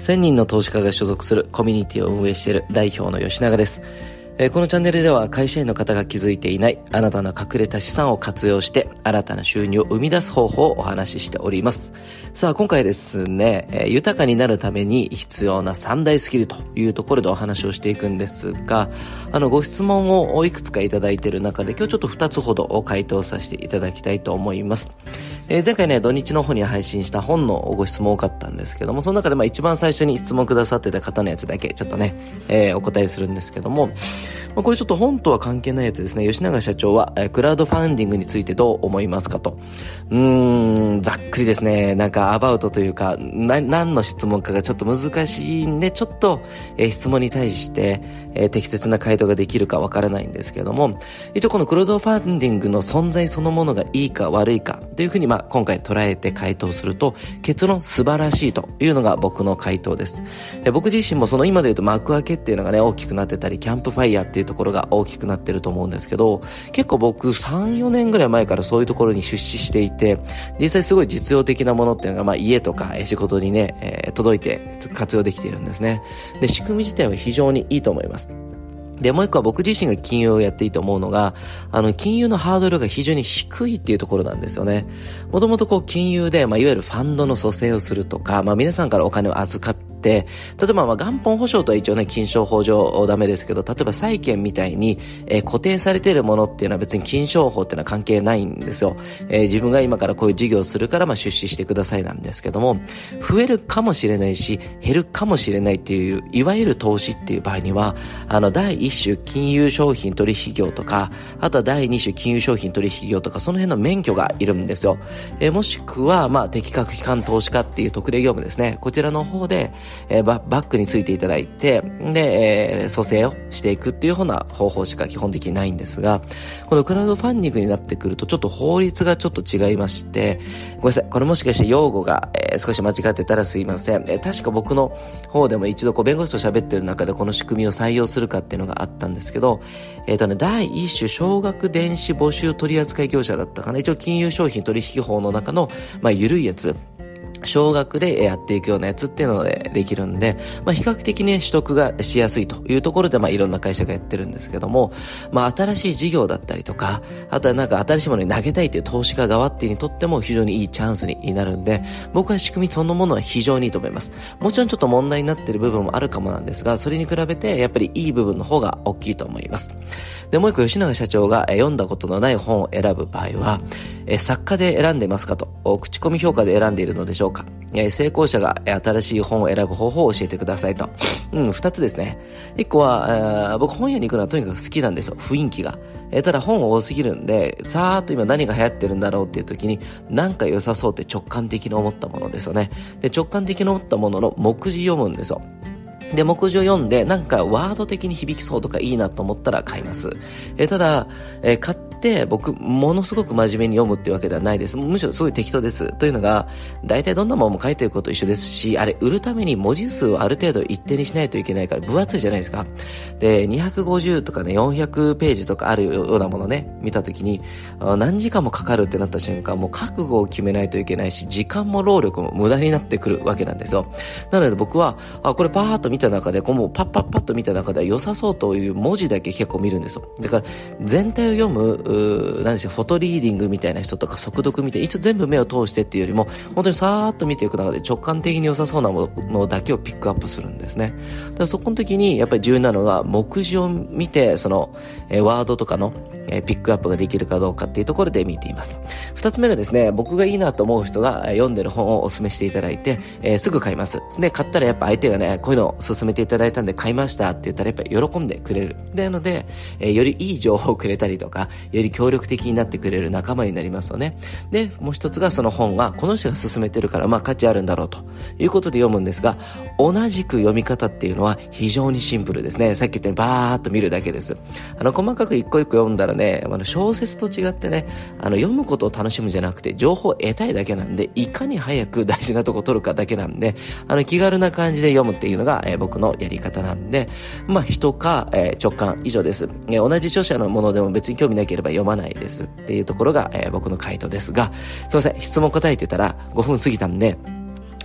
1000人の投資家が所属するコミュニティを運営している代表の吉永です。えー、このチャンネルでは会社員の方が気づいていないあなたの隠れた資産を活用して新たな収入を生み出す方法をお話ししております。さあ今回ですね、えー、豊かになるために必要な三大スキルというところでお話をしていくんですが、あのご質問をいくつかいただいている中で今日ちょっと2つほど回答させていただきたいと思います。えー、前回ね、土日の方に配信した本のご質問多かったんですけども、その中でまあ一番最初に質問くださってた方のやつだけちょっとね、えー、お答えするんですけども、まあ、これちょっと本とは関係ないやつですね。吉永社長は、えー、クラウドファンディングについてどう思いますかと。うーん、ざっくりですね。なんかアバウトというか、な、何の質問かがちょっと難しいんで、ちょっと、えー、質問に対して、えー、適切な回答ができるかわからないんですけども、一応このクラウドファンディングの存在そのものがいいか悪いかというふうに、ま、今回捉えて回答すると、結論素晴らしいというのが僕の回答です。え僕自身もその今で言うと幕開けっていうのがね、大きくなってたり、キャンプファイヤーっていうところが大きくなってると思うんですけど、結構僕3、4年ぐらい前からそういうところに出資していて、実際すごい実用的なものっていうのが、まあ家とか仕事にね、えー、届いて活用できているんですね。で、仕組み自体は非常にいいと思います。で、もう一個は僕自身が金融をやっていいと思うのが、あの、金融のハードルが非常に低いっていうところなんですよね。もともとこう、金融で、まあ、いわゆるファンドの蘇生をするとか、まあ、皆さんからお金を預かって、例えばまあ元本保証とは一応ね、金賞法上ダメですけど、例えば債券みたいに、えー、固定されているものっていうのは別に金賞法っていうのは関係ないんですよ。えー、自分が今からこういう事業をするからまあ出資してくださいなんですけども、増えるかもしれないし、減るかもしれないっていう、いわゆる投資っていう場合には、あの、第一種金融商品取引業とか、あとは第二種金融商品取引業とか、その辺の免許がいるんですよ。えー、もしくは、まあ、適格機関投資家っていう特例業務ですね。こちらの方で、えー、バックについていただいて、で、えー、蘇生をしていくっていうような方法しか基本的にないんですが、このクラウドファンディングになってくると、ちょっと法律がちょっと違いまして、ごめんなさい。これもしかして用語が、えー、少し間違ってたらすいません。えー、確か僕の方でも一度こう弁護士と喋ってる中でこの仕組みを採用するかっていうのがあったんですけど、えっ、ー、とね、第一種少額電子募集取扱業者だったかな。一応金融商品取引法の中の、まあ、緩いやつ。少額でやっていくようなやつっていうのでできるんで、まあ、比較的ね、取得がしやすいというところで、まあ、いろんな会社がやってるんですけども、まあ、新しい事業だったりとか、あとはなんか新しいものに投げたいという投資家側っていうにとっても非常にいいチャンスになるんで、僕は仕組みそのものは非常にいいと思います。もちろんちょっと問題になってる部分もあるかもなんですが、それに比べてやっぱりいい部分の方が大きいと思います。で、もう一個吉永社長が読んだことのない本を選ぶ場合は、作家で選んでますかと、口コミ評価で選んでいるのでしょうか成功者が新しい本を選ぶ方法を教えてくださいと。うん、二つですね。一個は、僕本屋に行くのはとにかく好きなんですよ。雰囲気が。えただ本多すぎるんで、さーっと今何が流行ってるんだろうっていう時に、なんか良さそうって直感的に思ったものですよね。で、直感的に思ったものの目次読むんですよ。で、目次を読んで、なんかワード的に響きそうとかいいなと思ったら買います。えただ、え買っって僕、ものすごく真面目に読むっていうわけではないです。むしろすごい適当です。というのが、大体どんなものも書いてること一緒ですし、あれ、売るために文字数をある程度一定にしないといけないから分厚いじゃないですか。で、250とかね、400ページとかあるようなものね、見たときに、何時間もかかるってなった瞬間、もう覚悟を決めないといけないし、時間も労力も無駄になってくるわけなんですよ。なので僕は、あ、これパーッと見た中で、こうもうパッパッパッと見た中では良さそうという文字だけ結構見るんですよ。だから、全体を読む、う何でしょう、フォトリーディングみたいな人とか速読見て、一応全部目を通してっていうよりも、本当にさーっと見ていく中で直感的に良さそうなものだけをピックアップするんですね。だそこの時にやっぱり重要なのが、目次を見て、その、え、ワードとかの、え、ピックアップができるかどうかっていうところで見ています。二つ目がですね、僕がいいなと思う人が読んでる本をお勧めしていただいて、えー、すぐ買います。で、買ったらやっぱ相手がね、こういうのを勧めていただいたんで買いましたって言ったらやっぱり喜んでくれる。で、なので、えー、よりいい情報をくれたりとか、より協力的になってくれる仲間になりますよね。で、もう一つがその本は、この人が勧めてるから、まあ価値あるんだろうということで読むんですが、同じく読み方っていうのは非常にシンプルですね。さっき言ったようにバーっと見るだけです。あの、細かく一個一個読んだらね、あの、小説と違ってね、あの、読むことを楽しむんじゃなくて、情報を得たいだけなんで、いかに早く大事なとこ取るかだけなんで、あの、気軽な感じで読むっていうのが、えー、僕のやり方なんで、まあ、人か、えー、直感以上です。えー、同じ著者のものでも別に興味なければ読まないですっていうところが、えー、僕の回答ですが、すいません、質問答えてたら5分過ぎたんで、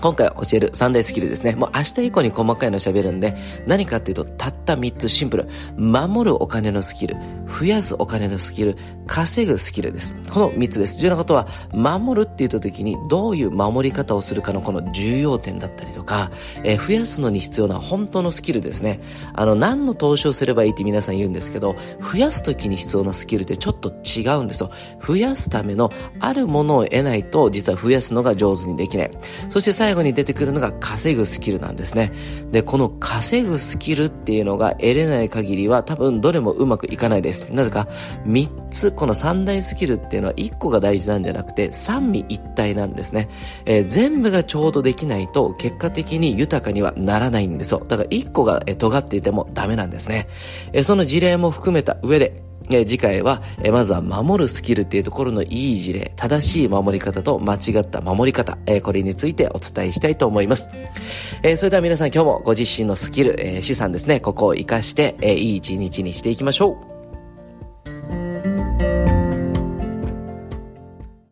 今回教える3大スキルですね。もう明日以降に細かいの喋るんで、何かっていうと、たった3つシンプル。守るお金のスキル、増やすお金のスキル、稼ぐスキルです。この3つです。重要なことは、守るって言った時に、どういう守り方をするかのこの重要点だったりとか、えー、増やすのに必要な本当のスキルですね。あの、何の投資をすればいいって皆さん言うんですけど、増やす時に必要なスキルってちょっと違うんですよ。増やすためのあるものを得ないと、実は増やすのが上手にできない。そして最後に出てくるのが稼ぐスキルなんですね。で、この稼ぐスキルっていうのが得れない限りは多分どれもうまくいかないです。なぜか、3つ、この3大スキルっていうのは1個が大事なんじゃなくて、三位一体なんですね。えー、全部がちょうどできないと結果的に豊かにはならないんですよ。だから1個がえ尖っていてもダメなんですね。えー、その事例も含めた上で、えー、次回は、えー、まずは守るスキルっていうところのいい事例、正しい守り方と間違った守り方、えー、これについてお伝えしたいと思います。え、それでは皆さん今日もご自身のスキル、え、資産ですね、ここを活かして、え、いい一日にしていきましょう。